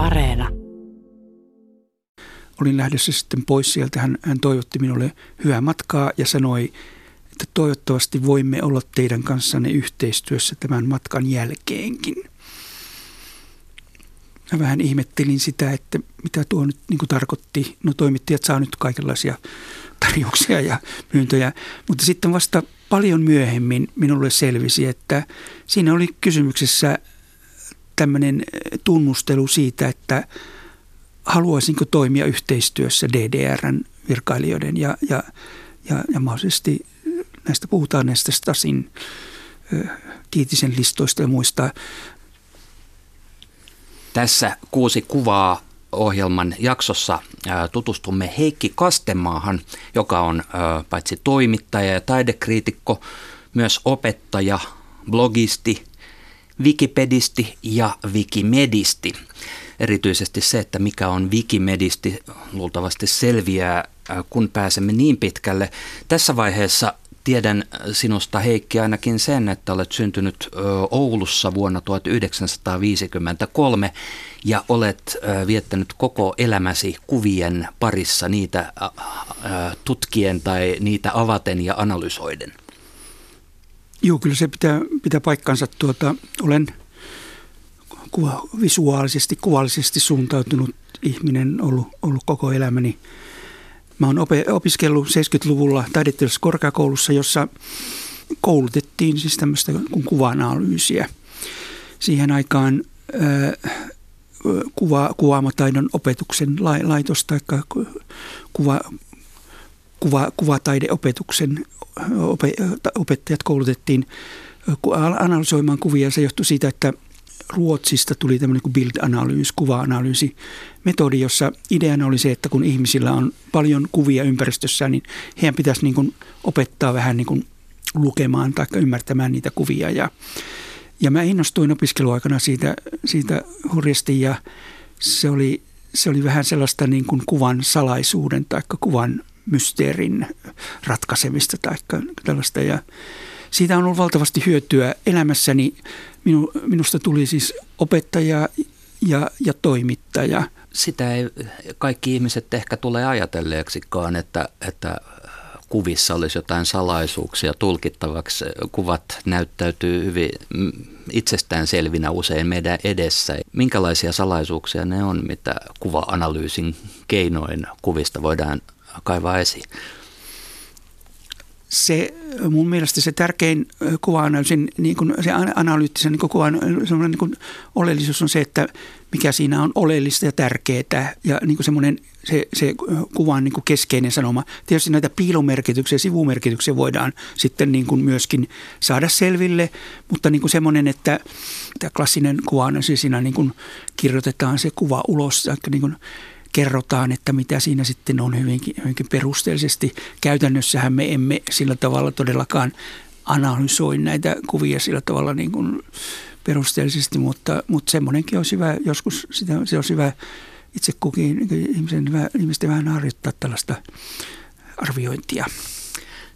Areena. Olin lähdössä sitten pois sieltä. Hän, hän toivotti minulle hyvää matkaa ja sanoi, että toivottavasti voimme olla teidän kanssanne yhteistyössä tämän matkan jälkeenkin. Mä vähän ihmettelin sitä, että mitä tuo nyt niin tarkoitti. No toimittajat saa nyt kaikenlaisia tarjouksia ja myyntöjä, mutta sitten vasta paljon myöhemmin minulle selvisi, että siinä oli kysymyksessä tämmöinen tunnustelu siitä, että haluaisinko toimia yhteistyössä DDRn virkailijoiden ja, ja, ja, ja mahdollisesti näistä puhutaan näistä Stasin kiitisen listoista ja muista. Tässä kuusi kuvaa ohjelman jaksossa tutustumme Heikki Kastemaahan, joka on paitsi toimittaja ja taidekriitikko, myös opettaja, blogisti, wikipedisti ja wikimedisti. Erityisesti se, että mikä on wikimedisti, luultavasti selviää, kun pääsemme niin pitkälle. Tässä vaiheessa tiedän sinusta Heikki ainakin sen, että olet syntynyt Oulussa vuonna 1953 ja olet viettänyt koko elämäsi kuvien parissa niitä tutkien tai niitä avaten ja analysoiden. Joo, kyllä se pitää, pitää paikkansa. Tuota, olen kuva, visuaalisesti, kuvallisesti suuntautunut ihminen ollut, ollut koko elämäni. Mä oon opiskellut 70-luvulla taidetteellisessa korkeakoulussa, jossa koulutettiin siis tämmöistä kuin kuva-analyysiä. Siihen aikaan kuva, kuvaamataidon opetuksen laitos tai kuva, kuva, kuvataideopetuksen opettajat koulutettiin analysoimaan kuvia. Se johtui siitä, että Ruotsista tuli tämmöinen kuin build-analyys, kuva-analyysi metodi, jossa ideana oli se, että kun ihmisillä on paljon kuvia ympäristössä, niin heidän pitäisi niin kuin opettaa vähän niin kuin lukemaan tai ymmärtämään niitä kuvia. Ja, ja mä innostuin opiskeluaikana siitä, siitä hurjasti ja se oli, se oli vähän sellaista niin kuin kuvan salaisuuden tai kuvan mysteerin ratkaisemista tai tällaista. Ja siitä on ollut valtavasti hyötyä elämässäni. Minu, minusta tuli siis opettaja ja, ja toimittaja. Sitä ei kaikki ihmiset ehkä tule ajatelleeksikaan, että, että kuvissa olisi jotain salaisuuksia tulkittavaksi. Kuvat näyttäytyy hyvin itsestäänselvinä usein meidän edessä. Minkälaisia salaisuuksia ne on, mitä kuva-analyysin keinoin kuvista voidaan kaivaa esiin? se mun mielestä se tärkein kuva-analyysin, niin kuin se analyyttisen niin kuvan niin oleellisuus on se, että mikä siinä on oleellista ja tärkeää ja niin kuin semmoinen se, se kuvan niin kuin keskeinen sanoma. Tietysti näitä piilomerkityksiä, sivumerkityksiä voidaan sitten niin kuin myöskin saada selville, mutta niin kuin semmoinen, että tämä klassinen kuva, siinä niin kuin kirjoitetaan se kuva ulos, niin kuin kerrotaan, että mitä siinä sitten on hyvinkin, hyvinkin perusteellisesti. Käytännössähän me emme sillä tavalla todellakaan analysoi näitä kuvia sillä tavalla niin kuin perusteellisesti, mutta, mutta semmoinenkin olisi hyvä, joskus sitä, se olisi hyvä itse kukin niin ihmisen, ihmisten vähän harjoittaa tällaista arviointia.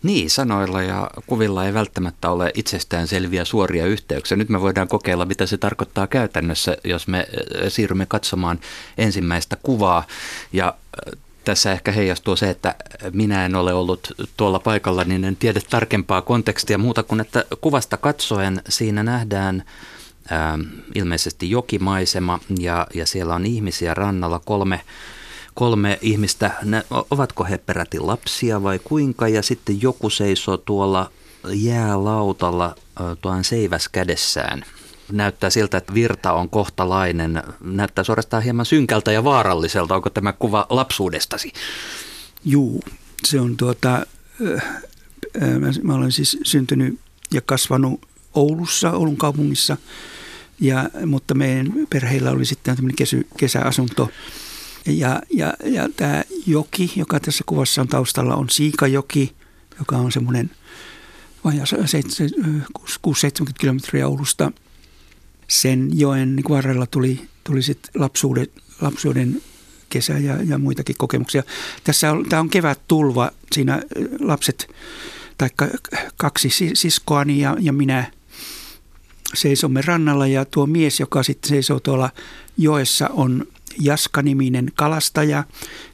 Niin, sanoilla ja kuvilla ei välttämättä ole itsestään selviä suoria yhteyksiä. Nyt me voidaan kokeilla, mitä se tarkoittaa käytännössä, jos me äh, siirrymme katsomaan ensimmäistä kuvaa. Ja äh, tässä ehkä heijastuu se, että minä en ole ollut tuolla paikalla, niin en tiedä tarkempaa kontekstia muuta kuin, että kuvasta katsoen siinä nähdään ää, ähm, ilmeisesti jokimaisema ja, ja siellä on ihmisiä rannalla kolme kolme ihmistä, ne, ovatko he peräti lapsia vai kuinka, ja sitten joku seisoo tuolla jäälautalla tuon seiväs kädessään. Näyttää siltä, että virta on kohtalainen. Näyttää suorastaan hieman synkältä ja vaaralliselta. Onko tämä kuva lapsuudestasi? Juu, se on tuota, mä olen siis syntynyt ja kasvanut Oulussa, Oulun kaupungissa, ja, mutta meidän perheillä oli sitten tämmöinen kesäasunto ja, ja, ja tämä joki, joka tässä kuvassa on taustalla, on Siikajoki, joka on semmoinen vajaa 6-70 kilometriä Oulusta. Sen joen niin varrella tuli, tuli sit lapsuuden, lapsuuden kesä ja, ja muitakin kokemuksia. Tässä on, tämä on kevät tulva, siinä lapset, tai kaksi siskoani ja, ja minä seisomme rannalla ja tuo mies, joka sitten seisoo tuolla joessa, on Jaska-niminen kalastaja,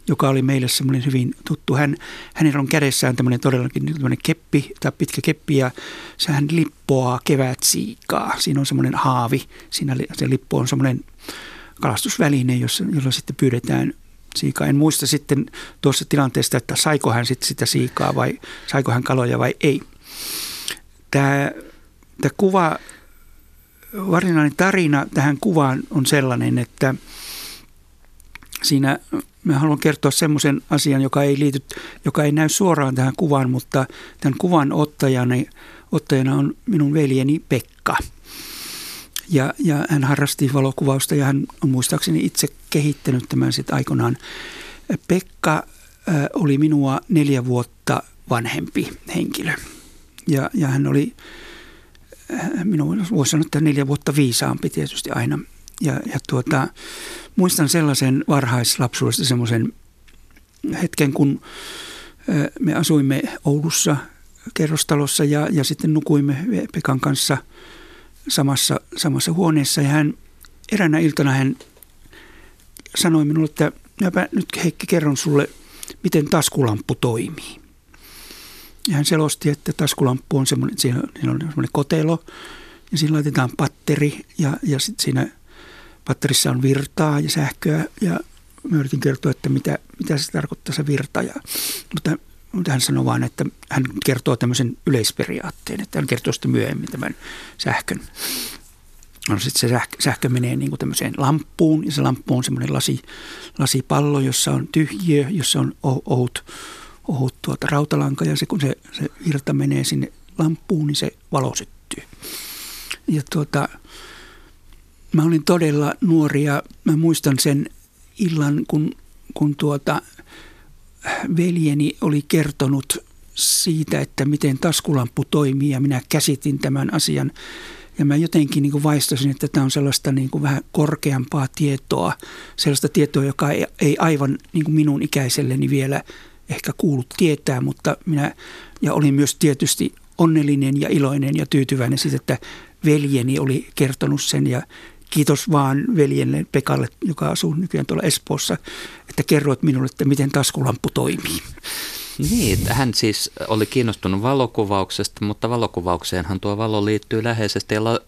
joka oli meille semmoinen hyvin tuttu. Hän, hänellä on kädessään tämmöinen todellakin tämmöinen keppi tai pitkä keppi ja hän lippoaa kevät siikaa. Siinä on semmoinen haavi, siinä se lippo on semmoinen kalastusväline, jossa, jolla sitten pyydetään siikaa. En muista sitten tuossa tilanteesta, että saiko hän sitten sitä siikaa vai saiko hän kaloja vai ei. Tämä, tämä kuva, varsinainen tarina tähän kuvaan on sellainen, että siinä mä haluan kertoa semmoisen asian, joka ei, liity, joka ei näy suoraan tähän kuvaan, mutta tämän kuvan ottajana, ottajana on minun veljeni Pekka – ja, ja hän harrasti valokuvausta ja hän on muistaakseni itse kehittänyt tämän sitten aikoinaan. Pekka oli minua neljä vuotta vanhempi henkilö. Ja, ja hän oli, minun voisi sanoa, että neljä vuotta viisaampi tietysti aina. Ja, ja tuota, muistan sellaisen varhaislapsuudesta semmoisen hetken, kun me asuimme Oulussa kerrostalossa ja, ja sitten nukuimme Pekan kanssa – samassa, samassa huoneessa ja hän eräänä iltana hän sanoi minulle, että minäpä nyt Heikki kerron sulle, miten taskulamppu toimii. Ja hän selosti, että taskulamppu on semmoinen, siinä on semmoinen kotelo ja siinä laitetaan patteri ja, ja sitten siinä patterissa on virtaa ja sähköä ja mä yritin kertoa, että mitä, mitä se tarkoittaa se virta. Ja, mutta mutta hän sanoi vain, että hän kertoo tämmöisen yleisperiaatteen, että hän kertoo sitten myöhemmin tämän sähkön. No sitten se sähkö, sähkö menee niin kuin tämmöiseen lamppuun ja se lamppu on semmoinen lasi, lasipallo, jossa on tyhjiö, jossa on ohut, ohut tuota rautalanka ja se, kun se, se virta menee sinne lamppuun, niin se valo syttyy. Ja tuota, mä olin todella nuori ja mä muistan sen illan, kun, kun tuota, veljeni oli kertonut siitä, että miten taskulamppu toimii ja minä käsitin tämän asian. Ja mä jotenkin niin kuin vaistosin, että tämä on sellaista niin kuin vähän korkeampaa tietoa, sellaista tietoa, joka ei, ei aivan niin kuin minun ikäiselleni vielä ehkä kuulu tietää, mutta minä, ja olin myös tietysti onnellinen ja iloinen ja tyytyväinen siitä, että veljeni oli kertonut sen ja kiitos vaan veljelle Pekalle, joka asuu nykyään tuolla Espoossa, että kerroit minulle, että miten taskulamppu toimii. Niin, hän siis oli kiinnostunut valokuvauksesta, mutta valokuvaukseenhan tuo valo liittyy läheisesti ja, la-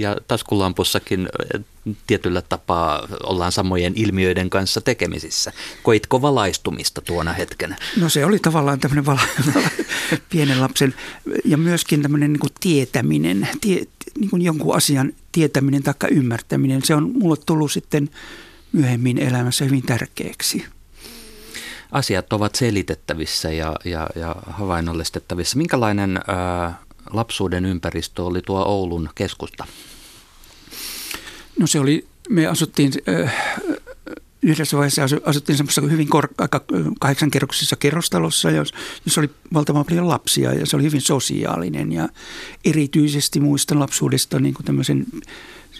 ja taskulampussakin tietyllä tapaa ollaan samojen ilmiöiden kanssa tekemisissä. Koitko valaistumista tuona hetkenä? No se oli tavallaan tämmöinen vala, pienen lapsen ja myöskin tämmöinen niin tietäminen, tie, niin kuin jonkun asian tietäminen tai ymmärtäminen. Se on mulle tullut sitten myöhemmin elämässä hyvin tärkeäksi asiat ovat selitettävissä ja, ja, ja havainnollistettavissa. Minkälainen ää, lapsuuden ympäristö oli tuo Oulun keskusta? No se oli, me asuttiin äh, yhdessä vaiheessa asuttiin semmoisessa hyvin kor- aika kahdeksankerroksisessa kerrostalossa, jossa oli valtavan paljon lapsia ja se oli hyvin sosiaalinen ja erityisesti muistan lapsuudesta niin kuin tämmöisen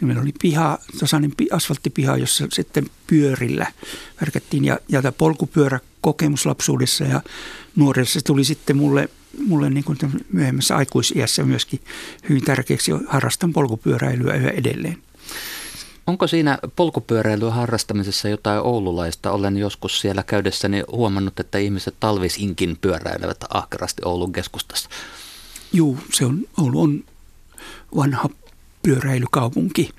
Meillä oli piha, tasainen asfalttipiha, jossa sitten pyörillä värkättiin ja, ja tämä polkupyörä kokemus lapsuudessa ja nuoressa tuli sitten mulle, mulle niin kuin myöhemmässä aikuisiässä myöskin hyvin tärkeäksi. Harrastan polkupyöräilyä yhä edelleen. Onko siinä polkupyöräilyä harrastamisessa jotain oululaista? Olen joskus siellä käydessäni huomannut, että ihmiset talvisinkin pyöräilevät ahkerasti Oulun keskustassa. Juu, se on, Oulu on vanha pyöräilykaupunki.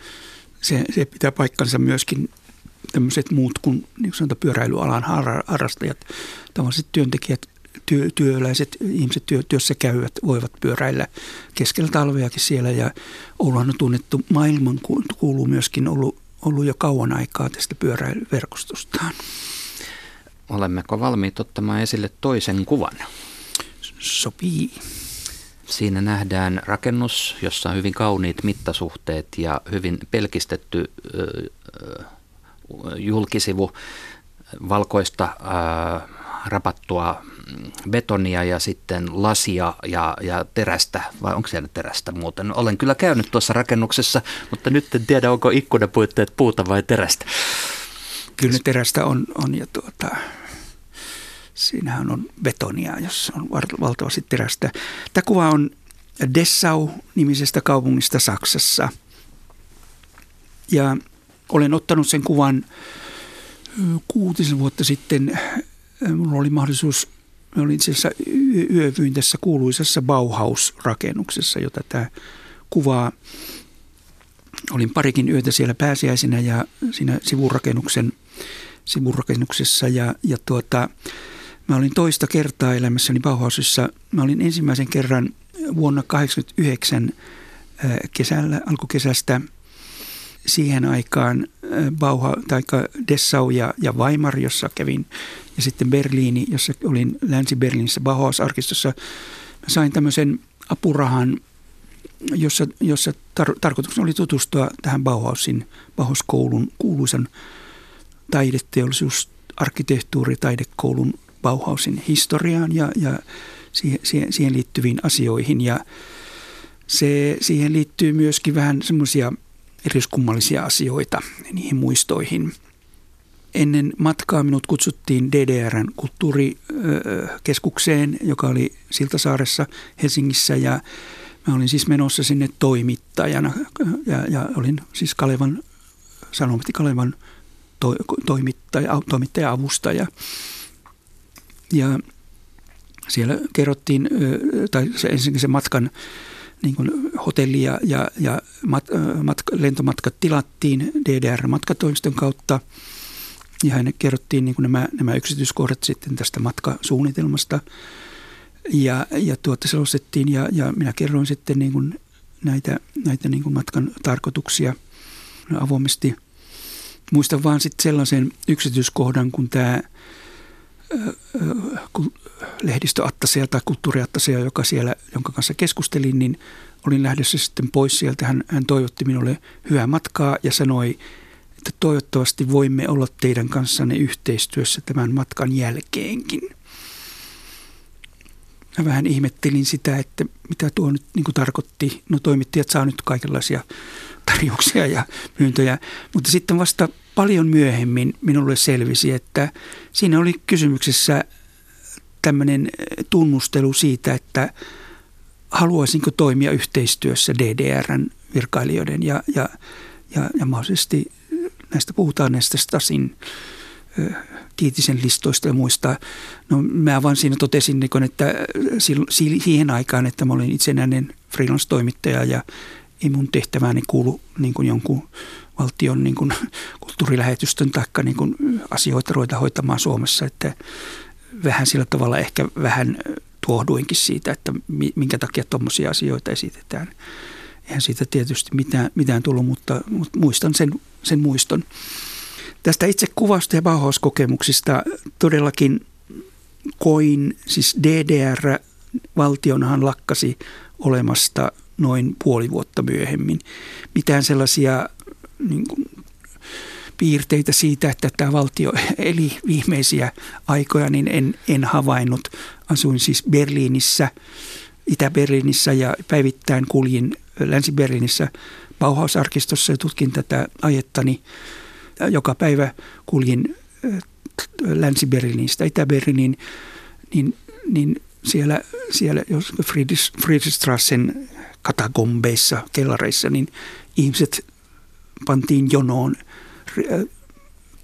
Se, se pitää paikkansa myöskin tämmöiset muut kuin niin sanotaan, pyöräilyalan harrastajat, tavalliset työntekijät, työ, työläiset ihmiset työ, työssä käyvät voivat pyöräillä keskellä talveakin siellä ja ollaan tunnettu maailman kuuluu myöskin ollut, ollut jo kauan aikaa tästä pyöräilyverkostostaan. Olemmeko valmiit ottamaan esille toisen kuvan? Sopii. Siinä nähdään rakennus, jossa on hyvin kauniit mittasuhteet ja hyvin pelkistetty julkisivu, valkoista rapattua betonia ja sitten lasia ja, ja terästä, vai onko siellä terästä muuten? Olen kyllä käynyt tuossa rakennuksessa, mutta nyt en tiedä, onko ikkunapuitteet puuta vai terästä. Kyllä terästä on, on ja tuota, Siinähän on betonia, jossa on valtavasti terästä. Tämä kuva on Dessau-nimisestä kaupungista Saksassa. Ja olen ottanut sen kuvan kuutisen vuotta sitten minulla oli mahdollisuus, olin itse asiassa yövyin tässä kuuluisassa Bauhaus-rakennuksessa, jota tämä kuvaa. Olin parikin yötä siellä pääsiäisenä ja siinä sivurakennuksen, sivurakennuksessa ja, ja tuota, mä olin toista kertaa elämässäni Bauhausissa. Mä olin ensimmäisen kerran vuonna 1989 kesällä, alkukesästä – siihen aikaan Bauha, tai Dessau ja, ja Weimar, jossa kävin, ja sitten Berliini, jossa olin Länsi-Berliinissä Bauhaus-arkistossa. Mä sain tämmöisen apurahan, jossa, jossa tar- tarkoituksena oli tutustua tähän Bauhausin, Bauhauskoulun kuuluisan taideteollisuus, arkkitehtuuri, taidekoulun Bauhausin historiaan ja, ja siihen, siihen, siihen liittyviin asioihin. Ja se, siihen liittyy myöskin vähän semmoisia – eriskummallisia asioita niihin muistoihin. Ennen matkaa minut kutsuttiin DDRn kulttuurikeskukseen, joka oli Siltasaaressa Helsingissä ja mä olin siis menossa sinne toimittajana ja, ja olin siis Kalevan, Sanomatti Kalevan to, toimittaja, toimittaja-avustaja. Ja siellä kerrottiin, tai se ensinnäkin se matkan niin hotelli ja, ja, ja mat, matka, lentomatkat tilattiin DDR-matkatoimiston kautta. Ja hänen kerrottiin niin nämä, nämä yksityiskohdat sitten tästä matkasuunnitelmasta. Ja, ja tuota selostettiin ja, ja minä kerroin sitten niin kuin näitä, näitä niin kuin matkan tarkoituksia avoimesti. Muistan vaan sitten sellaisen yksityiskohdan, kun tämä lehdistöattasia tai kulttuuriattasia, joka siellä, jonka kanssa keskustelin, niin olin lähdössä sitten pois sieltä. Hän, hän toivotti minulle hyvää matkaa ja sanoi, että toivottavasti voimme olla teidän kanssanne yhteistyössä tämän matkan jälkeenkin. Mä vähän ihmettelin sitä, että mitä tuo nyt niin tarkoitti. No toimittajat saa nyt kaikenlaisia tarjouksia ja myyntöjä, mutta sitten vasta paljon myöhemmin minulle selvisi, että siinä oli kysymyksessä tämmöinen tunnustelu siitä, että haluaisinko toimia yhteistyössä DDRn virkailijoiden ja, ja, ja, ja mahdollisesti näistä puhutaan näistä Stasin kiitisen listoista ja muista. No mä vaan siinä totesin, että siihen aikaan, että mä olin itsenäinen freelance-toimittaja ja ei mun tehtävääni kuulu niin kuin jonkun valtion niin kuin kulttuurilähetystön tai niin kuin asioita ruveta hoitamaan Suomessa, että vähän sillä tavalla ehkä vähän tuohduinkin siitä, että minkä takia tuommoisia asioita esitetään. Eihän siitä tietysti mitään, mitään tullut, mutta, mutta muistan sen, sen muiston. Tästä itse kuvasta ja Bauhaus-kokemuksista todellakin koin, siis DDR valtionahan lakkasi olemasta noin puoli vuotta myöhemmin. Mitään sellaisia niin kuin, piirteitä siitä, että tämä valtio eli viimeisiä aikoja, niin en, en havainnut. Asuin siis Berliinissä, Itä-Berliinissä ja päivittäin kuljin Länsi-Berliinissä Bauhaus-arkistossa ja tutkin tätä ajettani. Joka päivä kuljin äh, Länsi-Berliinistä Itä-Berliiniin, niin, niin siellä, siellä jos Friedrichstrassen katakombeissa, kellareissa, niin ihmiset pantiin jonoon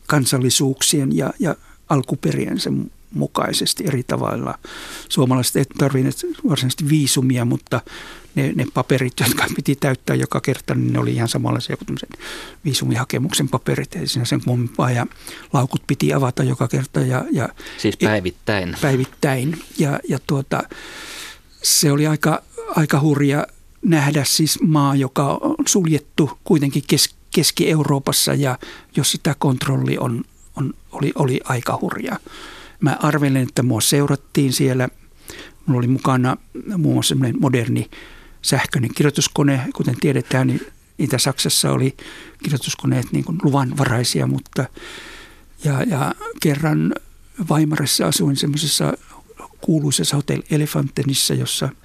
kansallisuuksien ja, ja alkuperiensä mukaisesti eri tavalla. Suomalaiset eivät tarvinneet varsinaisesti viisumia, mutta ne, ne paperit, jotka piti täyttää joka kerta, niin ne oli ihan samanlaisia kuin viisumihakemuksen paperit. Ei siinä sen kummempaa ja laukut piti avata joka kerta. Ja, ja siis päivittäin. Päivittäin. Ja, ja tuota, se oli aika, aika hurja nähdä siis maa, joka on suljettu kuitenkin kes, Keski-Euroopassa ja jossa tämä kontrolli on, on, oli, oli aika hurja. Mä arvelen, että mua seurattiin siellä. Mulla oli mukana muun muassa moderni sähköinen kirjoituskone. Kuten tiedetään, niin Itä-Saksassa oli kirjoituskoneet niin kuin luvanvaraisia, mutta ja, ja kerran Weimarissa asuin semmoisessa kuuluisessa Hotel Elefantenissa, jossa –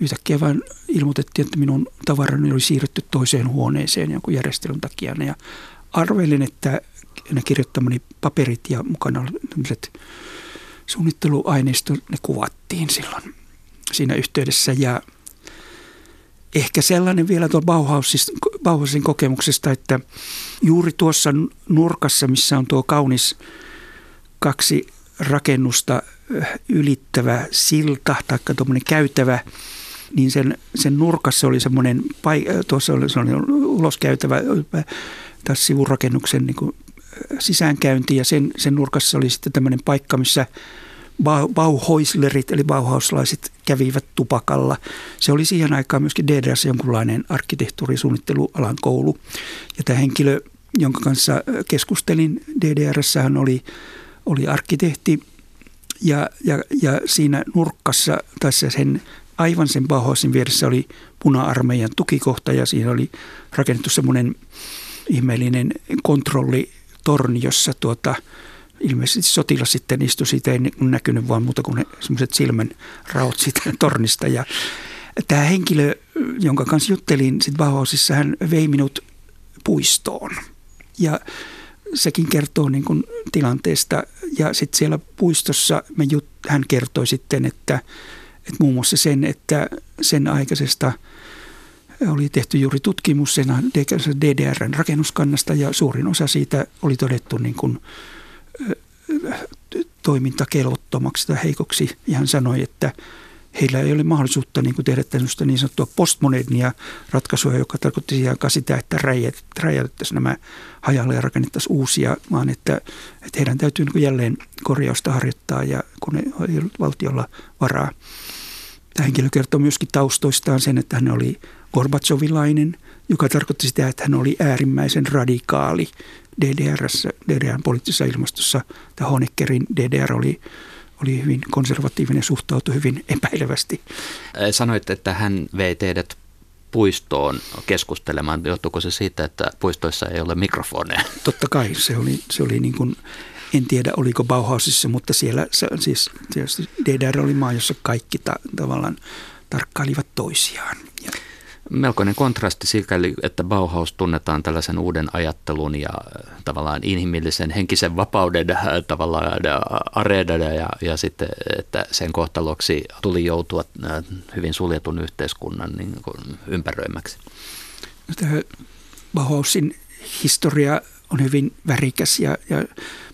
yhtäkkiä vain ilmoitettiin, että minun tavarani oli siirretty toiseen huoneeseen jonkun järjestelyn takia. Ja arvelin, että ne kirjoittamani paperit ja mukana tämmöiset suunnitteluaineisto, ne kuvattiin silloin siinä yhteydessä. Ja ehkä sellainen vielä Bauhausista, Bauhausin kokemuksesta, että juuri tuossa nurkassa, missä on tuo kaunis kaksi rakennusta ylittävä silta tai tuommoinen käytävä, niin sen, sen nurkassa oli semmoinen, tuossa oli, se oli uloskäytävä tässä sivurakennuksen niin kuin sisäänkäynti ja sen, sen nurkassa oli sitten tämmöinen paikka, missä Bauhoislerit eli Bauhauslaiset kävivät tupakalla. Se oli siihen aikaan myöskin DDRS jonkunlainen arkkitehtuurisuunnittelualan koulu. Ja tämä henkilö, jonka kanssa keskustelin DDRssä, hän oli, oli arkkitehti ja, ja, ja siinä nurkkassa, tässä sen aivan sen Bauhausin vieressä oli puna-armeijan tukikohta ja siinä oli rakennettu semmoinen ihmeellinen kontrollitorni, jossa tuota, ilmeisesti sotilas sitten istui siitä, ei näkynyt vaan muuta kuin semmoiset silmän raot siitä tornista. Ja tämä henkilö, jonka kanssa juttelin sitten Bauhausissa, hän vei minut puistoon. Ja sekin kertoo niin kuin tilanteesta. Ja sitten siellä puistossa me jut, hän kertoi sitten, että, että muun muassa sen, että sen aikaisesta oli tehty juuri tutkimus sen DDRn rakennuskannasta ja suurin osa siitä oli todettu niin kuin toimintakelvottomaksi tai heikoksi. Ja hän sanoi, että heillä ei ole mahdollisuutta niin kuin tehdä tämmöistä niin sanottua postmodernia ratkaisua, joka tarkoitti siihen sitä, että räjäytettäisiin nämä hajalle ja rakennettaisiin uusia, vaan että, että heidän täytyy niin jälleen korjausta harjoittaa ja kun ei ole valtiolla varaa. Tämä henkilö kertoo myöskin taustoistaan sen, että hän oli Gorbachovilainen, joka tarkoitti sitä, että hän oli äärimmäisen radikaali DDRssä, DDRn poliittisessa ilmastossa. Tämä Honeckerin DDR oli, oli hyvin konservatiivinen, suhtautui hyvin epäilevästi. Sanoit, että hän vei teidät puistoon keskustelemaan. Johtuuko se siitä, että puistoissa ei ole mikrofoneja? Totta kai. Se oli, se oli niin kuin, en tiedä oliko Bauhausissa, mutta siellä siis DDR oli maa, jossa kaikki ta, tavallaan tarkkailivat toisiaan. Melkoinen kontrasti sikäli, että Bauhaus tunnetaan tällaisen uuden ajattelun ja äh, tavallaan inhimillisen henkisen vapauden äh, tavallaan äh, areena ja, ja sitten, että sen kohtaloksi tuli joutua hyvin suljetun yhteiskunnan niin kuin ympäröimäksi. No, tämä Bauhausin historia on hyvin värikäs ja, ja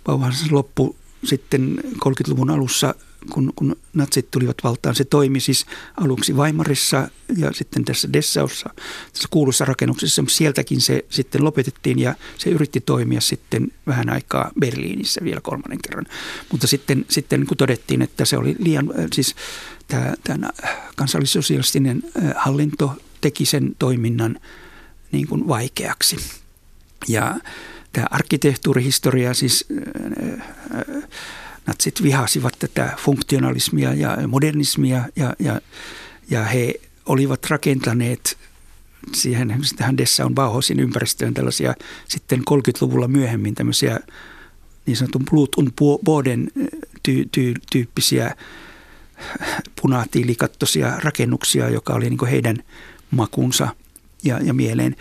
Bauhausin loppu sitten 30-luvun alussa – kun, kun natsit tulivat valtaan. Se toimi siis aluksi Weimarissa ja sitten tässä Dessaussa, tässä kuulussa rakennuksessa. Sieltäkin se sitten lopetettiin ja se yritti toimia sitten vähän aikaa Berliinissä vielä kolmannen kerran. Mutta sitten, sitten kun todettiin, että se oli liian, äh, siis tämä, tämä kansallissosialistinen äh, hallinto teki sen toiminnan niin kuin vaikeaksi. Ja tämä arkkitehtuurihistoria siis äh, natsit vihasivat tätä funktionalismia ja modernismia ja, ja, ja he olivat rakentaneet siihen, tähän Dessaun Bauhausin ympäristöön tällaisia sitten 30-luvulla myöhemmin tämmöisiä niin sanotun Blut und Boden ty, ty, tyyppisiä punatiilikattoisia rakennuksia, joka oli niin heidän makunsa ja, ja mieleen.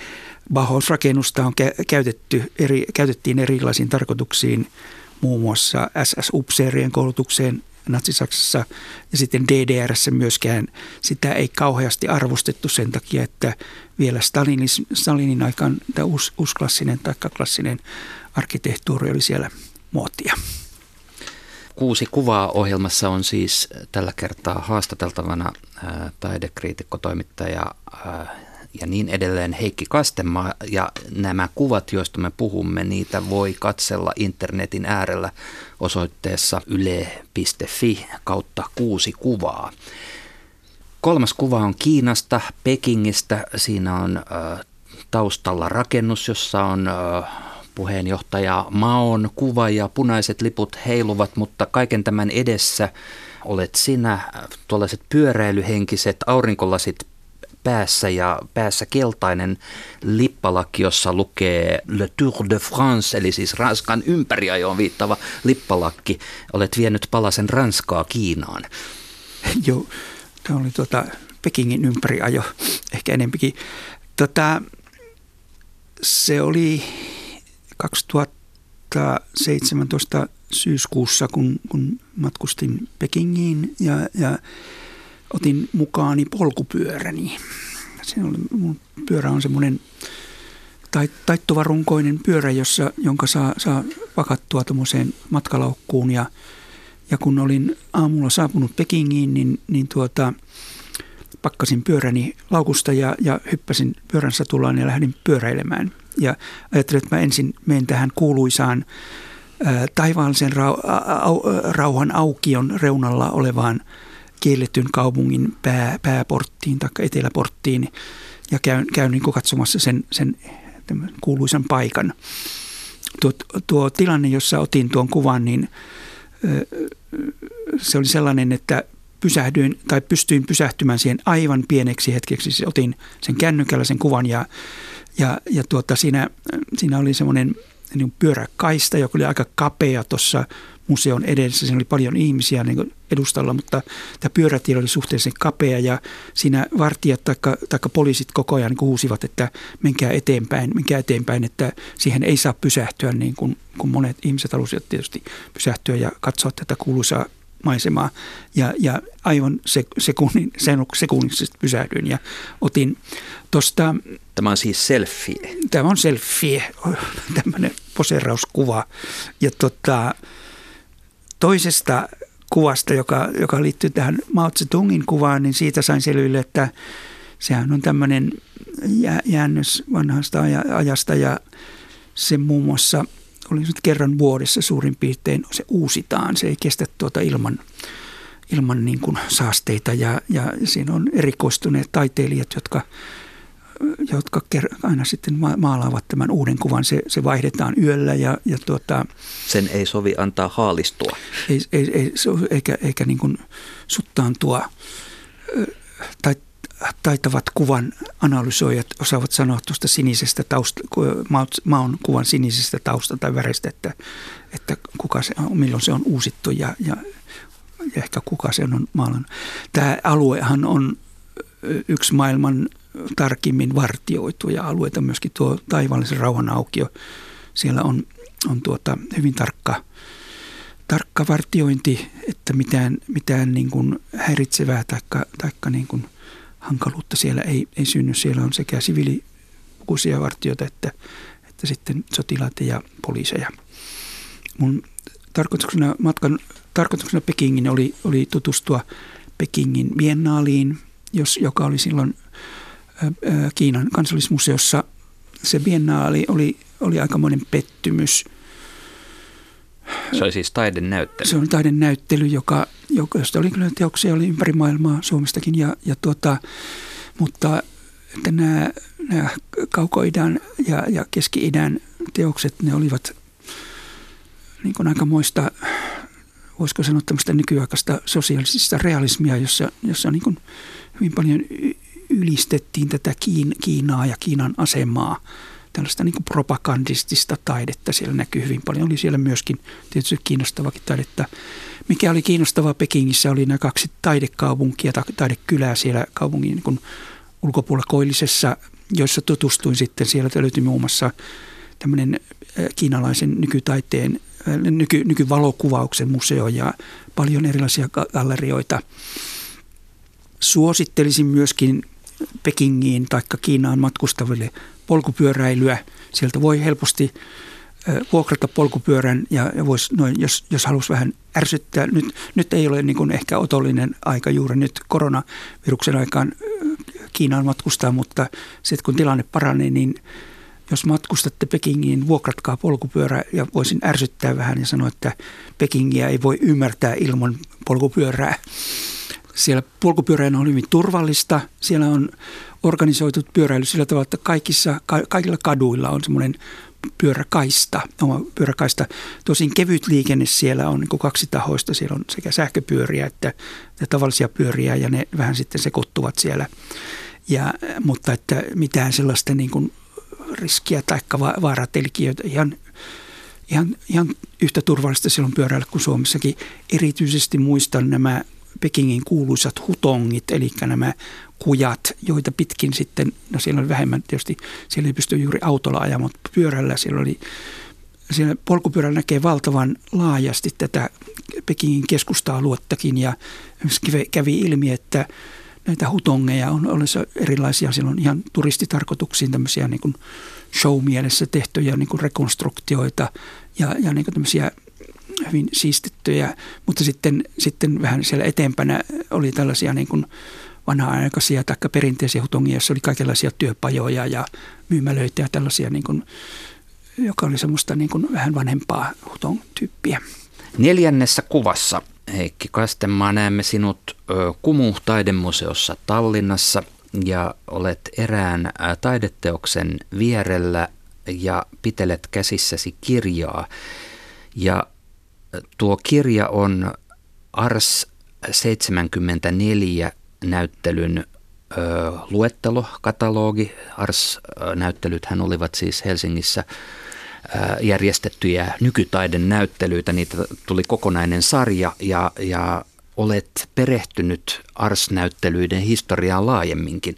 Bauhaus-rakennusta on käytetty eri, käytettiin erilaisiin tarkoituksiin – muun muassa SS-upseerien koulutukseen Natsi-Saksassa ja sitten DDRssä myöskään sitä ei kauheasti arvostettu sen takia, että vielä Stalinin, Stalinin aikaan tämä us, usklassinen tai klassinen arkkitehtuuri oli siellä muotia. Kuusi kuvaa ohjelmassa on siis tällä kertaa haastateltavana taidekriitikko, toimittaja ja niin edelleen Heikki Kastemaa. Ja nämä kuvat, joista me puhumme, niitä voi katsella internetin äärellä osoitteessa yle.fi kautta kuusi kuvaa. Kolmas kuva on Kiinasta, Pekingistä. Siinä on taustalla rakennus, jossa on puheenjohtaja Maon kuva ja punaiset liput heiluvat, mutta kaiken tämän edessä olet sinä, tuollaiset pyöräilyhenkiset aurinkolasit päässä ja päässä keltainen lippalakki, jossa lukee Le Tour de France, eli siis Ranskan ympäriajoon viittava lippalakki. Olet vienyt palasen Ranskaa Kiinaan. Joo, tämä oli tuota Pekingin ympäriajo, ehkä enempikin. Tota, se oli 2017 syyskuussa, kun, kun matkustin Pekingiin ja, ja otin mukaani polkupyöräni. Se oli, mun pyörä on semmoinen taittuva runkoinen pyörä, jossa, jonka saa, saa pakattua tuommoiseen matkalaukkuun. Ja, ja kun olin aamulla saapunut Pekingiin, niin, niin tuota, pakkasin pyöräni laukusta ja, ja hyppäsin pyörän satulaan ja lähdin pyöräilemään. Ja ajattelin, että mä ensin menen tähän kuuluisaan ää, taivaallisen rau, au, rauhan aukion reunalla olevaan kielletyn kaupungin pää, pääporttiin tai eteläporttiin ja käyn, käyn niin katsomassa sen, sen kuuluisan paikan. Tuo, tuo tilanne, jossa otin tuon kuvan, niin se oli sellainen, että pysähdyin tai pystyin pysähtymään siihen aivan pieneksi hetkeksi. Siis otin sen kännykällä sen kuvan ja, ja, ja tuota, siinä, siinä oli semmoinen niin pyöräkaista, joka oli aika kapea tuossa museon edessä. Siinä oli paljon ihmisiä niin edustalla, mutta tämä pyörätie oli suhteellisen kapea ja siinä vartijat tai poliisit koko ajan niin huusivat, että menkää eteenpäin, menkää eteenpäin, että siihen ei saa pysähtyä niin kuin, kun monet ihmiset halusivat tietysti pysähtyä ja katsoa tätä kuuluisaa maisemaa. Ja, ja aivan sekunnin, sekunnissa pysähdyin ja otin tuosta... Tämä on siis selfie. Tämä on selfie, tämmöinen poserauskuva. Ja tota, toisesta kuvasta, joka, joka liittyy tähän Mao Tse-tungin kuvaan, niin siitä sain selville, että sehän on tämmöinen jäännös vanhasta ajasta ja se muun muassa oli nyt kerran vuodessa suurin piirtein se uusitaan. Se ei kestä tuota ilman, ilman niin kuin saasteita ja, ja siinä on erikoistuneet taiteilijat, jotka jotka aina sitten maalaavat tämän uuden kuvan. Se, se vaihdetaan yöllä ja, ja tuota, Sen ei sovi antaa haalistua. Ei, ei, ei, eikä, eikä niin kuin suttaantua. Tai, taitavat kuvan analysoijat osaavat sanoa tuosta sinisestä tausta, maun kuvan sinisestä tausta tai väristä, että, että kuka se on, milloin se on uusittu ja, ja, ja ehkä kuka se on maalannut. Tämä aluehan on yksi maailman tarkimmin vartioituja alueita, myöskin tuo taivaallisen rauhan aukio. Siellä on, on tuota hyvin tarkka, tarkka vartiointi, että mitään, mitään niin kuin häiritsevää tai niin kuin hankaluutta siellä ei, ei synny. Siellä on sekä siviililukuisia vartioita että, että sitten sotilaita ja poliiseja. Mun tarkoituksena, matkan tarkoituksena Pekingin oli, oli tutustua Pekingin biennaaliin, jos, joka oli silloin Kiinan kansallismuseossa. Se biennaali oli, oli aikamoinen pettymys. Se oli siis taidenäyttely. Se on taidenäyttely, joka, joka, josta oli kyllä teoksia oli ympäri maailmaa Suomestakin. Ja, ja tuota, mutta että nämä, nämä kaukoidän ja, ja keski-idän teokset, ne olivat niin kuin aikamoista, voisiko sanoa tämmöistä nykyaikaista sosiaalisista realismia, jossa, jossa niin kuin hyvin paljon ylistettiin tätä Kiinaa ja Kiinan asemaa, tällaista niin propagandistista taidetta. Siellä näkyy hyvin paljon. Oli siellä myöskin tietysti kiinnostavakin taidetta. Mikä oli kiinnostavaa Pekingissä oli nämä kaksi taidekaupunkia tai taidekylää siellä kaupungin niin ulkopuolella Koillisessa, joissa tutustuin sitten. Siellä löytyi muun muassa tämmöinen kiinalaisen nykytaiteen, nyky, nykyvalokuvauksen museo ja paljon erilaisia gallerioita. Suosittelisin myöskin Pekingiin tai Kiinaan matkustaville polkupyöräilyä. Sieltä voi helposti vuokrata polkupyörän ja, vois noin, jos, jos halusi vähän ärsyttää. Nyt, nyt ei ole niin kuin ehkä otollinen aika juuri nyt koronaviruksen aikaan Kiinaan matkustaa, mutta sitten kun tilanne paranee, niin jos matkustatte Pekingiin, vuokratkaa polkupyörä ja voisin ärsyttää vähän ja sanoa, että Pekingiä ei voi ymmärtää ilman polkupyörää. Siellä polkupyöräily on hyvin turvallista. Siellä on organisoitu pyöräily sillä tavalla, että kaikissa, kaikilla kaduilla on semmoinen pyöräkaista, oma pyöräkaista. Tosin kevyt liikenne siellä on niin kaksi tahoista. Siellä on sekä sähköpyöriä että, että tavallisia pyöriä ja ne vähän sitten sekoittuvat siellä. Ja, mutta että mitään sellaista niin kuin riskiä tai vaaratelkijöitä ihan, ihan, ihan yhtä turvallista silloin pyöräillä kuin Suomessakin. Erityisesti muistan nämä Pekingin kuuluisat hutongit, eli nämä kujat, joita pitkin sitten, no siellä oli vähemmän tietysti, siellä ei pysty juuri autolla ajamaan, mutta pyörällä siellä oli, siellä polkupyörällä näkee valtavan laajasti tätä Pekingin keskusta-aluettakin ja kävi ilmi, että näitä hutongeja on olemassa erilaisia, siellä on ihan turistitarkoituksiin tämmöisiä niin kuin show-mielessä tehtyjä niin kuin rekonstruktioita ja, ja niin kuin tämmöisiä siistittyjä, mutta sitten, sitten vähän siellä eteenpänä oli tällaisia niin kuin vanha-aikaisia tai perinteisiä hutongia, joissa oli kaikenlaisia työpajoja ja myymälöitä ja tällaisia, niin kuin, joka oli semmoista niin kuin vähän vanhempaa huton tyyppiä. Neljännessä kuvassa, Heikki Kastenmaa, näemme sinut Kumu taidemuseossa Tallinnassa ja olet erään taideteoksen vierellä ja pitelet käsissäsi kirjaa. Ja tuo kirja on Ars 74 näyttelyn ö, luettelo, katalogi. Ars-näyttelythän olivat siis Helsingissä järjestettyjä nykytaiden näyttelyitä. Niitä tuli kokonainen sarja ja, ja olet perehtynyt Ars-näyttelyiden historiaan laajemminkin.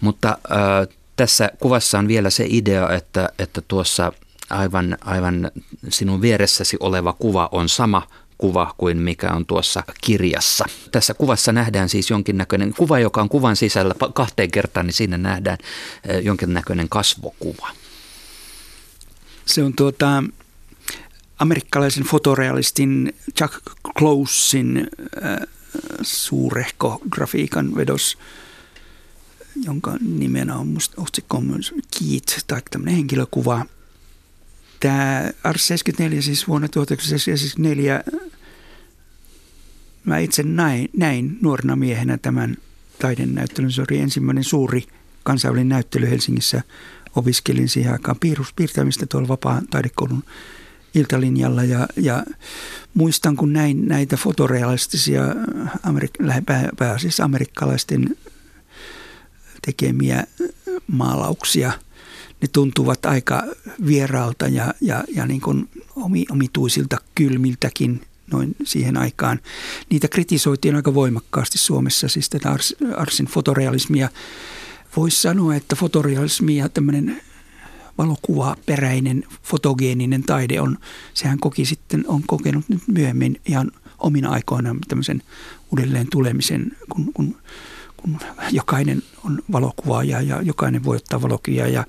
Mutta ö, tässä kuvassa on vielä se idea, että, että tuossa aivan, aivan sinun vieressäsi oleva kuva on sama kuva kuin mikä on tuossa kirjassa. Tässä kuvassa nähdään siis jonkinnäköinen kuva, joka on kuvan sisällä kahteen kertaan, niin siinä nähdään jonkinnäköinen kasvokuva. Se on tuota, amerikkalaisen fotorealistin Chuck Closein äh, suurehko grafiikan vedos, jonka nimenä on musta otsikko on Keith, tai tämmöinen henkilökuva. Tämä Ars 74 siis vuonna 1974 mä itse näin, näin nuorena miehenä tämän taidennäyttelyn. Se oli ensimmäinen suuri kansainvälinen näyttely Helsingissä. Opiskelin siihen aikaan piirtämistä tuolla vapaan taidekoulun iltalinjalla ja, ja muistan, kun näin näitä fotorealistisia Amerik- pääasiassa amerikkalaisten tekemiä maalauksia. Ne tuntuvat aika vieraalta ja, ja, ja niin kuin omituisilta kylmiltäkin noin siihen aikaan. Niitä kritisoitiin aika voimakkaasti Suomessa, siis tätä Ars, Arsin fotorealismia. Voisi sanoa, että fotorealismi ja tämmöinen valokuvaperäinen fotogeeninen taide on, sehän koki sitten, on kokenut nyt myöhemmin ihan omina aikoinaan tämmöisen uudelleen tulemisen, kun, kun, jokainen on valokuvaaja ja jokainen voi ottaa valokuvia ja,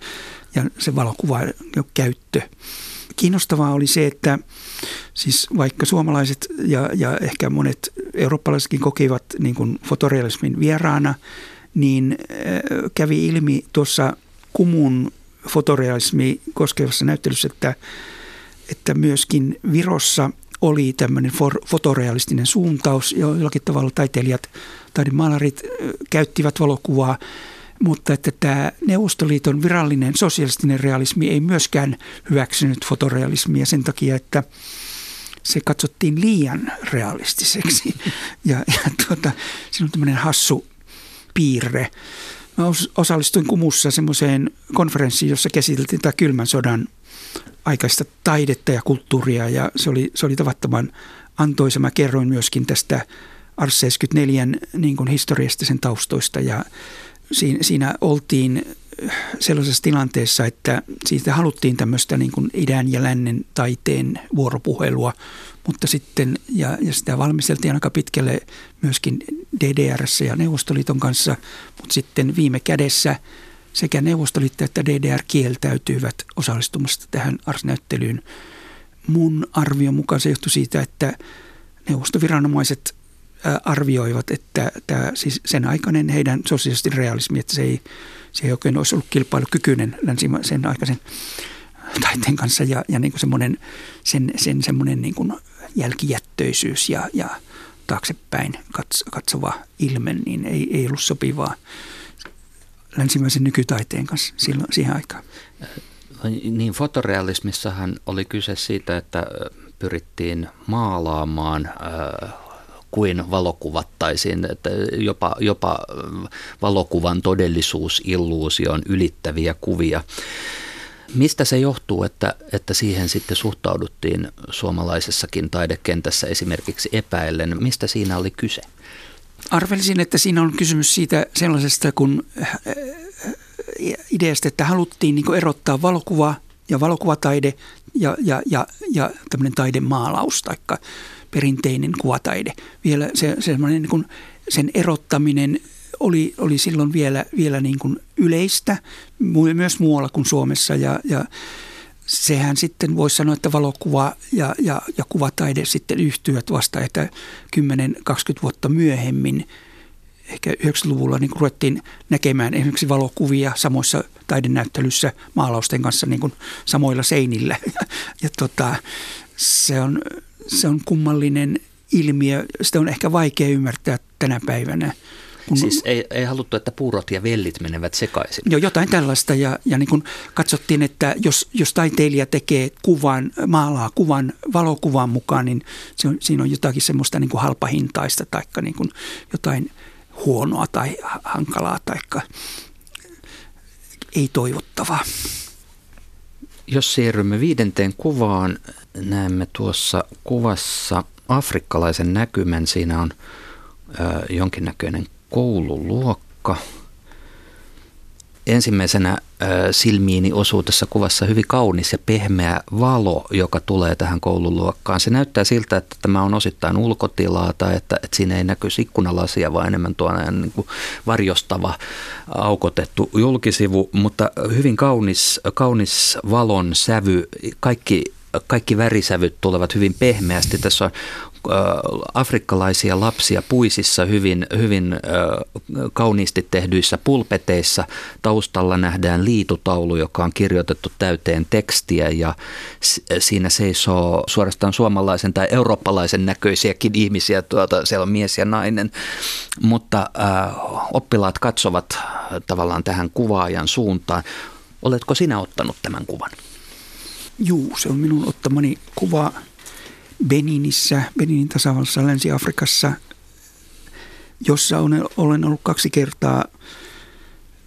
ja se valokuva käyttö kiinnostavaa oli se, että siis vaikka suomalaiset ja, ja ehkä monet eurooppalaisetkin kokivat niin kuin fotorealismin vieraana, niin äh, kävi ilmi tuossa Kumun fotorealismi koskevassa näyttelyssä, että, että myöskin Virossa oli tämmöinen for, fotorealistinen suuntaus. Jollakin tavalla taiteilijat, taidemaalarit käyttivät valokuvaa mutta että tämä Neuvostoliiton virallinen sosialistinen realismi ei myöskään hyväksynyt fotorealismia sen takia, että se katsottiin liian realistiseksi. Ja, ja tuota, siinä on tämmöinen hassu piirre. Mä osallistuin Kumussa semmoiseen konferenssiin, jossa käsiteltiin tämä kylmän sodan aikaista taidetta ja kulttuuria ja se oli, se oli tavattoman antoisa. Mä kerroin myöskin tästä Ars 74 niin kuin historiasta sen taustoista ja siinä, siinä oltiin sellaisessa tilanteessa, että siitä haluttiin tämmöistä niin kuin idän ja lännen taiteen vuoropuhelua, mutta sitten, ja, ja sitä valmisteltiin aika pitkälle myöskin DDRssä ja Neuvostoliiton kanssa, mutta sitten viime kädessä sekä Neuvostoliitto että DDR kieltäytyivät osallistumasta tähän arsnäyttelyyn. Mun arvion mukaan se johtui siitä, että neuvostoviranomaiset arvioivat, että tämä, siis sen aikainen heidän sosiaalisesti realismi, että se ei, se ei oikein olisi ollut kilpailukykyinen länsimaisen aikaisen taiteen kanssa ja, ja niin kuin semmoinen, sen, sen semmoinen niin kuin jälkijättöisyys ja, ja taaksepäin katsova ilme, niin ei, ei ollut sopivaa länsimaisen nykytaiteen kanssa silloin, siihen aikaan. Niin fotorealismissahan oli kyse siitä, että pyrittiin maalaamaan äh, kuin valokuvattaisiin, että jopa, jopa valokuvan todellisuus, illuusion ylittäviä kuvia. Mistä se johtuu, että, että siihen sitten suhtauduttiin suomalaisessakin taidekentässä esimerkiksi epäillen? Mistä siinä oli kyse? Arvelisin, että siinä on kysymys siitä sellaisesta kun äh, ideasta, että haluttiin niin erottaa valokuva ja valokuvataide ja, ja, ja, ja tämmöinen taidemaalaus tai perinteinen kuvataide. Vielä se, semmoinen niin kuin sen erottaminen oli, oli silloin vielä, vielä niin kuin yleistä, myös muualla kuin Suomessa ja, ja sehän sitten voisi sanoa, että valokuva ja, ja, ja kuvataide sitten yhtyvät vasta, että 10-20 vuotta myöhemmin, ehkä 90-luvulla niin ruvettiin näkemään esimerkiksi valokuvia samoissa taidenäyttelyssä maalausten kanssa niin kuin samoilla seinillä. Ja tota, se, on, se on kummallinen ilmiö. Sitä on ehkä vaikea ymmärtää tänä päivänä – kun, siis ei, ei haluttu, että puurot ja vellit menevät sekaisin. Joo, jotain tällaista. Ja, ja niin kuin katsottiin, että jos, jos taiteilija tekee kuvan, maalaa kuvan valokuvan mukaan, niin se on, siinä on jotakin semmoista niin kuin halpahintaista tai niin kuin jotain huonoa tai hankalaa tai ei toivottavaa. Jos siirrymme viidenteen kuvaan, näemme tuossa kuvassa afrikkalaisen näkymän. Siinä on ö, jonkinnäköinen koululuokka. Ensimmäisenä äh, silmiini osuu tässä kuvassa hyvin kaunis ja pehmeä valo, joka tulee tähän koululuokkaan. Se näyttää siltä, että tämä on osittain ulkotilaa tai että, että siinä ei näky ikkunalasia, vaan enemmän tuonne niin kuin varjostava, aukotettu julkisivu, mutta hyvin kaunis, kaunis valon sävy. Kaikki kaikki värisävyt tulevat hyvin pehmeästi. Tässä on afrikkalaisia lapsia puisissa hyvin, hyvin kauniisti tehdyissä pulpeteissa. Taustalla nähdään liitutaulu, joka on kirjoitettu täyteen tekstiä ja siinä seisoo suorastaan suomalaisen tai eurooppalaisen näköisiäkin ihmisiä. Tuota, siellä on mies ja nainen, mutta oppilaat katsovat tavallaan tähän kuvaajan suuntaan. Oletko sinä ottanut tämän kuvan? Juu, se on minun ottamani kuva Beninissä, Beninin tasavallassa Länsi-Afrikassa, jossa olen ollut kaksi kertaa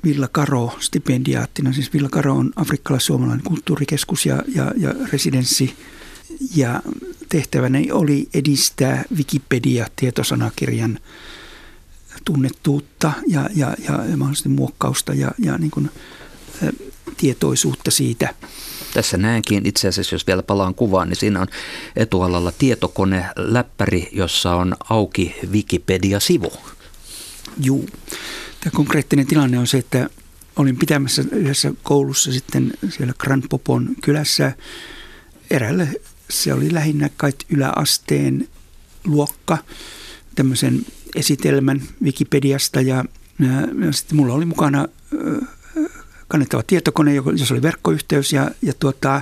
Villa Karo stipendiaattina. Siis Villa Karo on afrikkalais-suomalainen kulttuurikeskus ja, ja, ja residenssi. Ja tehtäväni oli edistää Wikipedia-tietosanakirjan tunnettuutta ja, ja, ja mahdollisesti muokkausta ja, ja niin kuin, ä, tietoisuutta siitä – tässä näenkin itse asiassa, jos vielä palaan kuvaan, niin siinä on etualalla tietokone, läppäri, jossa on auki Wikipedia-sivu. Juu. Tämä konkreettinen tilanne on se, että olin pitämässä yhdessä koulussa sitten siellä Grand Popon kylässä erälle, se oli lähinnä kai yläasteen luokka, tämmöisen esitelmän Wikipediasta ja, ja sitten mulla oli mukana kannettava tietokone, jos oli verkkoyhteys ja, ja tuota,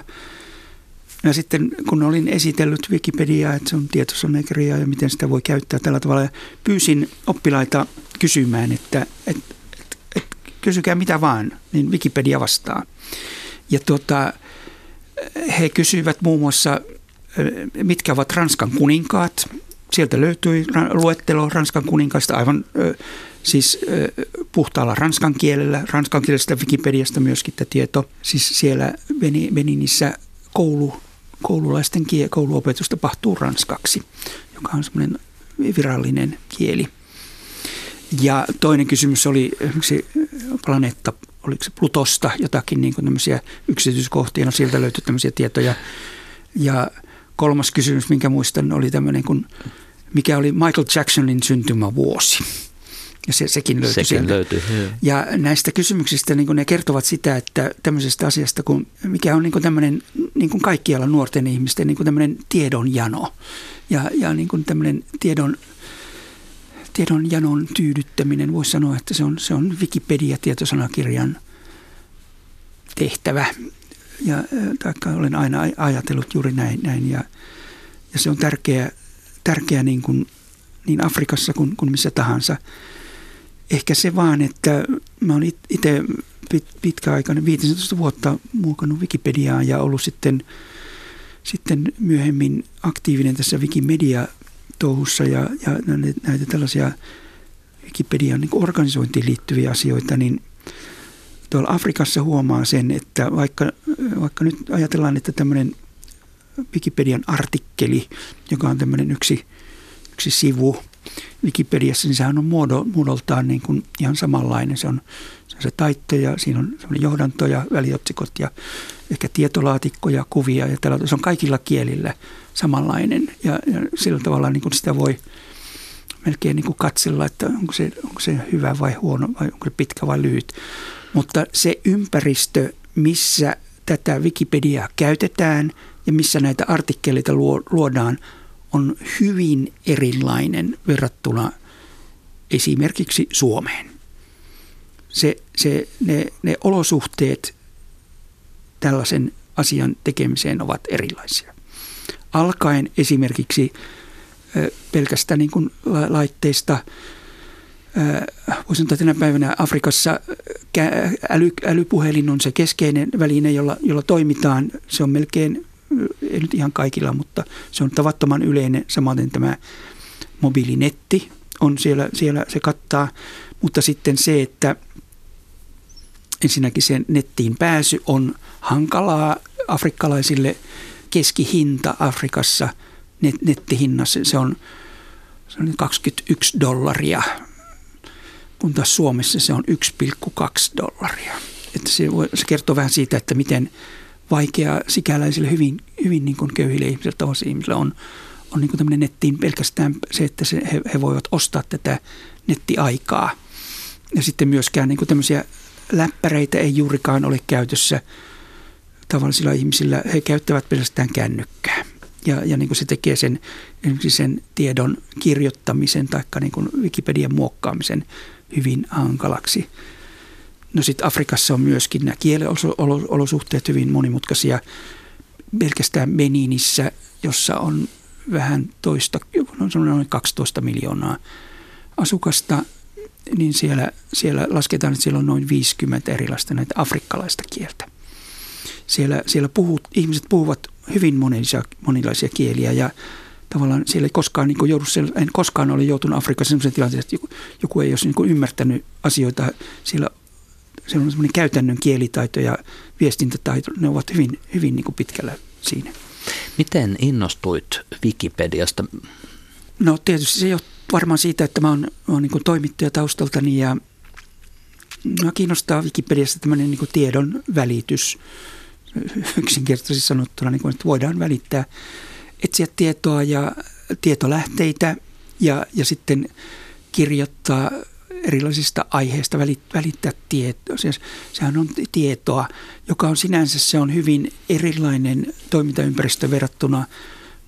ja sitten kun olin esitellyt Wikipediaa, että se on tietosanekirja ja miten sitä voi käyttää tällä tavalla, ja pyysin oppilaita kysymään, että et, et, et, kysykää mitä vaan, niin Wikipedia vastaa. Ja tuota, he kysyivät muun muassa, mitkä ovat Ranskan kuninkaat. Sieltä löytyi luettelo Ranskan kuninkaista aivan siis puhtaalla ranskan kielellä, ranskan kielestä Wikipediasta myöskin tämä tieto. Siis siellä Beninissä koulu, koululaisten kie, kouluopetus tapahtuu ranskaksi, joka on semmoinen virallinen kieli. Ja toinen kysymys oli esimerkiksi planeetta, oliko se Plutosta, jotakin niin kuin tämmöisiä yksityiskohtia, no sieltä löytyi tämmöisiä tietoja. Ja kolmas kysymys, minkä muistan, oli tämmöinen kuin, mikä oli Michael Jacksonin syntymävuosi. Ja se, sekin löytyy sekin sieltä. Löytyy, ja näistä kysymyksistä niin ne kertovat sitä, että tämmöisestä asiasta, kun, mikä on niin tämmöinen niin kuin kaikkialla nuorten ihmisten niin tämmöinen tiedonjano. Ja, ja niin kuin tämmöinen tiedon, tiedon janon tyydyttäminen, voisi sanoa, että se on, se on Wikipedia-tietosanakirjan tehtävä. Ja taikka olen aina ajatellut juuri näin. näin ja, ja se on tärkeä, tärkeä niin, kuin, niin Afrikassa kuin, kuin missä tahansa – ehkä se vaan, että mä oon itse pit, pitkäaikainen, 15 vuotta muokannut Wikipediaa ja ollut sitten, sitten myöhemmin aktiivinen tässä Wikimedia-touhussa ja, ja näitä tällaisia Wikipedian niin organisointiin liittyviä asioita, niin tuolla Afrikassa huomaa sen, että vaikka, vaikka nyt ajatellaan, että tämmöinen Wikipedian artikkeli, joka on tämmöinen yksi, yksi sivu, Wikipediassa, niin sehän on muodo, muodoltaan niin kuin ihan samanlainen. Se on, se on se taitto ja siinä on johdanto ja väliotsikot ja ehkä tietolaatikkoja, kuvia ja tällä, se on kaikilla kielillä samanlainen ja, ja sillä tavalla niin kuin sitä voi melkein niin kuin katsella, että onko se, onko se hyvä vai huono vai onko se pitkä vai lyhyt. Mutta se ympäristö, missä tätä Wikipediaa käytetään ja missä näitä artikkeleita luodaan, on hyvin erilainen verrattuna esimerkiksi Suomeen. Se, se, ne, ne olosuhteet tällaisen asian tekemiseen ovat erilaisia. Alkaen esimerkiksi pelkästään niin kuin laitteista, voisin sanoa tänä päivänä Afrikassa äly, älypuhelin on se keskeinen väline, jolla, jolla toimitaan. Se on melkein, ei nyt ihan kaikilla, mutta se on tavattoman yleinen. Samaten tämä mobiilinetti on siellä, siellä se kattaa. Mutta sitten se, että ensinnäkin sen nettiin pääsy on hankalaa afrikkalaisille. Keskihinta Afrikassa net, nettihinnassa se on, se on 21 dollaria, kun taas Suomessa se on 1,2 dollaria. Että se, voi, se kertoo vähän siitä, että miten vaikea sikäläisille hyvin, hyvin niin kuin köyhille ihmisille, tavallisille ihmisille on, on niin kuin tämmöinen nettiin pelkästään se, että se, he, he voivat ostaa tätä nettiaikaa. Ja sitten myöskään niin kuin tämmöisiä läppäreitä ei juurikaan ole käytössä tavallisilla ihmisillä. He käyttävät pelkästään kännykkää. Ja, ja niin kuin se tekee sen, sen tiedon kirjoittamisen tai niin Wikipedian muokkaamisen hyvin hankalaksi. No sitten Afrikassa on myöskin nämä kieliolosuhteet hyvin monimutkaisia. Pelkästään Beninissä, jossa on vähän toista, noin 12 miljoonaa asukasta, niin siellä, siellä lasketaan, että siellä on noin 50 erilaista näitä afrikkalaista kieltä. Siellä, siellä puhut, ihmiset puhuvat hyvin monenlaisia, monenlaisia kieliä ja tavallaan siellä ei koskaan niin joudu, en koskaan ole joutunut Afrikassa sellaisen tilanteeseen, että joku, joku ei olisi niin ymmärtänyt asioita. Siellä, siellä on semmoinen käytännön kielitaito ja viestintätaito, ne ovat hyvin, hyvin niin kuin pitkällä siinä. Miten innostuit Wikipediasta? No tietysti se johtuu varmaan siitä, että mä oon, mä oon niin toimittaja taustaltani ja mä kiinnostaa Wikipediasta tämmöinen niin tiedon välitys yksinkertaisesti sanottuna, niin kuin, että voidaan välittää, etsiä tietoa ja tietolähteitä ja, ja sitten kirjoittaa erilaisista aiheista, välittää tietoa. Siis sehän on tietoa, joka on sinänsä se on hyvin erilainen toimintaympäristö verrattuna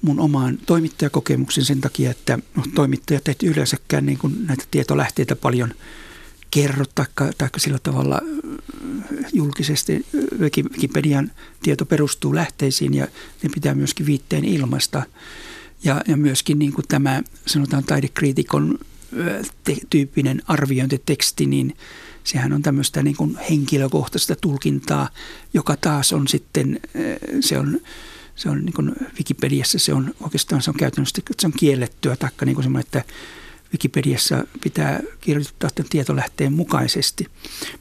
mun omaan toimittajakokemukseen sen takia, että no, toimittajat eivät yleensäkään niin kuin näitä tietolähteitä paljon kerro tai, tai sillä tavalla julkisesti Wikipedian tieto perustuu lähteisiin ja ne pitää myöskin viitteen ilmaista. Ja, ja myöskin niin kuin tämä sanotaan taidekriitikon te, tyyppinen arviointiteksti, niin sehän on tämmöistä niin kuin henkilökohtaista tulkintaa, joka taas on sitten, se on, se on niin kuin Wikipediassa, se on oikeastaan se on käytännössä, se on kiellettyä, taikka niin kuin semmoinen, että Wikipediassa pitää kirjoittaa tämän tietolähteen mukaisesti.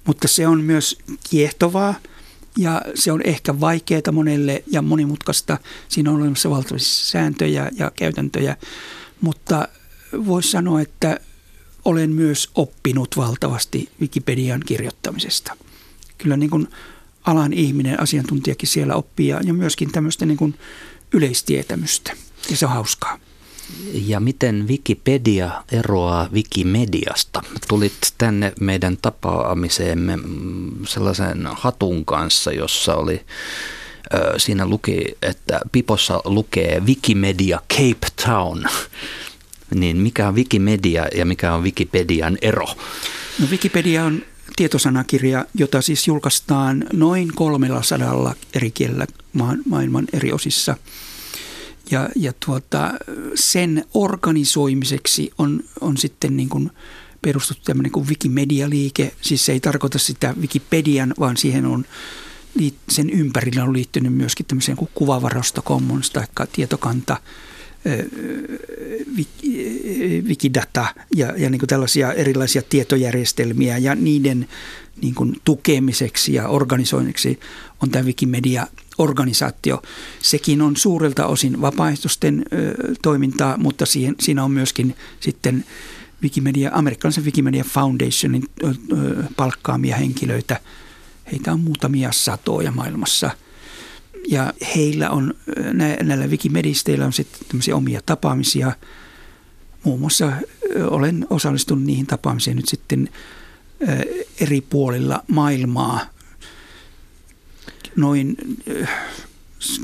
Mutta se on myös kiehtovaa ja se on ehkä vaikeaa monelle ja monimutkaista. Siinä on olemassa valtavasti sääntöjä ja käytäntöjä, mutta voisi sanoa, että olen myös oppinut valtavasti Wikipedian kirjoittamisesta. Kyllä niin kuin alan ihminen, asiantuntijakin siellä oppii ja myöskin tämmöistä niin kuin yleistietämystä ja se on hauskaa. Ja miten Wikipedia eroaa Wikimediasta? Tulit tänne meidän tapaamiseemme sellaisen hatun kanssa, jossa oli Siinä luki, että Pipossa lukee Wikimedia Cape Town. Niin mikä on Wikimedia ja mikä on Wikipedian ero? No Wikipedia on tietosanakirja, jota siis julkaistaan noin 300 eri kielellä maailman eri osissa – ja, ja tuota, sen organisoimiseksi on, on sitten niin kuin perustettu tämmöinen kuin Wikimedia-liike. Siis se ei tarkoita sitä Wikipedian, vaan siihen on sen ympärillä on liittynyt myöskin tämmöiseen kuin kuvavarasto commons tai tietokanta, Wikidata ja, ja niin kuin tällaisia erilaisia tietojärjestelmiä ja niiden niin kuin tukemiseksi ja organisoinniksi on tämä Wikimedia organisaatio. Sekin on suurelta osin vapaaehtoisten toimintaa, mutta siihen, siinä on myöskin sitten Wikimedia, amerikkalaisen Wikimedia Foundationin palkkaamia henkilöitä. Heitä on muutamia satoja maailmassa. Ja heillä on, nä, näillä Wikimedisteillä on sitten tämmöisiä omia tapaamisia. Muun muassa olen osallistunut niihin tapaamisiin nyt sitten eri puolilla maailmaa. Noin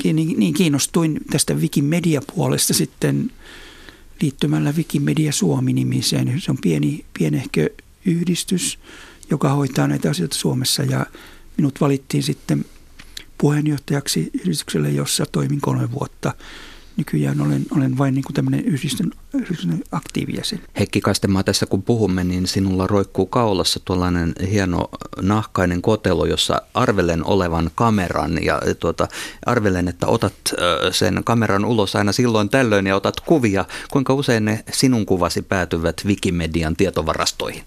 niin, niin kiinnostuin tästä Wikimedia-puolesta sitten liittymällä Wikimedia Suomi-nimiseen. Se on pieni, pienehkö yhdistys, joka hoitaa näitä asioita Suomessa ja minut valittiin sitten puheenjohtajaksi yhdistykselle, jossa toimin kolme vuotta – nykyään olen, olen vain niin kuin tämmöinen yhdistyn, yhdistyn aktiivijäsen. Heikki Kastemaa, tässä kun puhumme, niin sinulla roikkuu kaulassa tuollainen hieno nahkainen kotelo, jossa arvelen olevan kameran ja tuota, arvelen, että otat sen kameran ulos aina silloin tällöin ja otat kuvia. Kuinka usein ne sinun kuvasi päätyvät Wikimedian tietovarastoihin?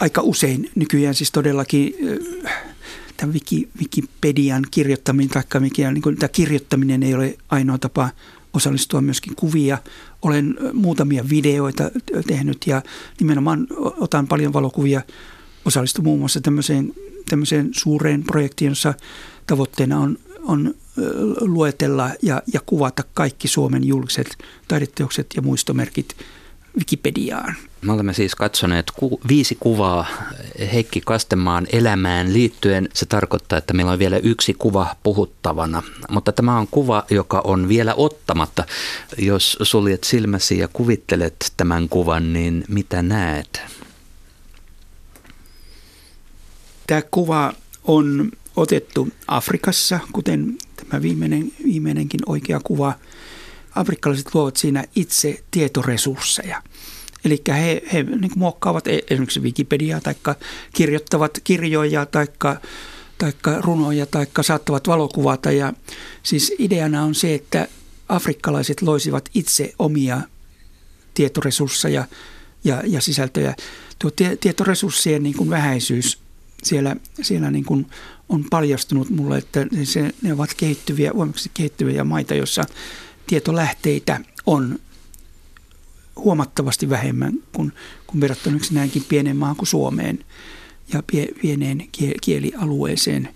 Aika usein nykyään siis todellakin tämän Wiki, Wikipedian kirjoittaminen, tai mikään, niin kuin, tämä kirjoittaminen ei ole ainoa tapa osallistua myöskin kuvia. Olen muutamia videoita tehnyt ja nimenomaan otan paljon valokuvia. Osallistun muun muassa tämmöiseen, tämmöiseen suureen projektiin, jossa tavoitteena on, on luetella ja, ja kuvata kaikki Suomen julkiset taideteokset ja muistomerkit Wikipediaan. Me olemme siis katsoneet ku- viisi kuvaa Heikki Kastemaan elämään liittyen. Se tarkoittaa, että meillä on vielä yksi kuva puhuttavana. Mutta tämä on kuva, joka on vielä ottamatta. Jos suljet silmäsi ja kuvittelet tämän kuvan, niin mitä näet? Tämä kuva on otettu Afrikassa, kuten tämä viimeinen, viimeinenkin oikea kuva. Afrikkalaiset luovat siinä itse tietoresursseja – Eli he, he niin muokkaavat e- esimerkiksi Wikipediaa tai kirjoittavat kirjoja tai taikka runoja tai saattavat valokuvata. Ja siis ideana on se, että afrikkalaiset loisivat itse omia tietoresursseja ja, ja sisältöjä. Tuo tietoresurssien niin kuin vähäisyys siellä, siellä niin kuin on paljastunut mulle, että se, ne ovat kehittyviä, voimakkaasti kehittyviä maita, joissa tietolähteitä on huomattavasti vähemmän kuin, kuin verrattuna näinkin pienen maahan kuin Suomeen ja pie, pieneen kielialueeseen.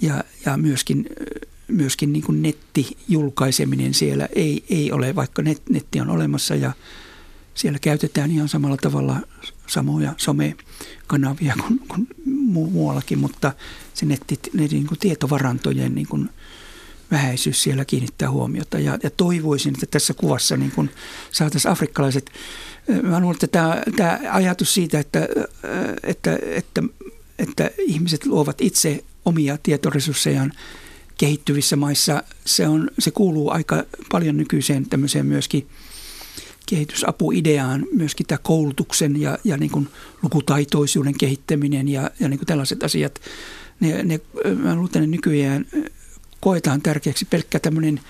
Ja, ja myöskin, myöskin niin kuin nettijulkaiseminen siellä ei, ei ole, vaikka net, netti on olemassa ja siellä käytetään ihan samalla tavalla samoja somekanavia kuin, kuin muuallakin, mutta se netti, ne niin kuin tietovarantojen niin kuin – vähäisyys siellä kiinnittää huomiota. Ja, ja toivoisin, että tässä kuvassa niin kun saataisiin afrikkalaiset, mä luulen, että tämä, tämä ajatus siitä, että, että, että, että ihmiset luovat itse omia tietoresurssejaan kehittyvissä maissa, se, on, se kuuluu aika paljon nykyiseen tämmöiseen myöskin kehitysapuideaan, myöskin tämä koulutuksen ja, ja niin kuin lukutaitoisuuden kehittäminen ja, ja niin kuin tällaiset asiat. Ne, ne, mä luulen, että ne nykyään koetaan tärkeäksi pelkkä tämmöinen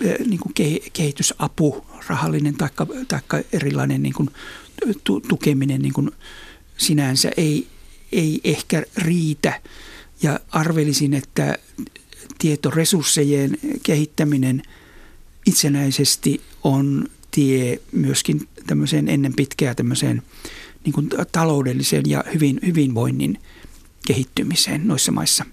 eh, niin kuin kehitysapu, rahallinen tai erilainen niin kuin tukeminen niin kuin sinänsä ei, ei ehkä riitä. Ja arvelisin, että tietoresurssejen kehittäminen itsenäisesti on tie myöskin tämmöiseen ennen pitkää tämmöiseen niin kuin taloudelliseen ja hyvin, hyvinvoinnin kehittymiseen noissa maissa.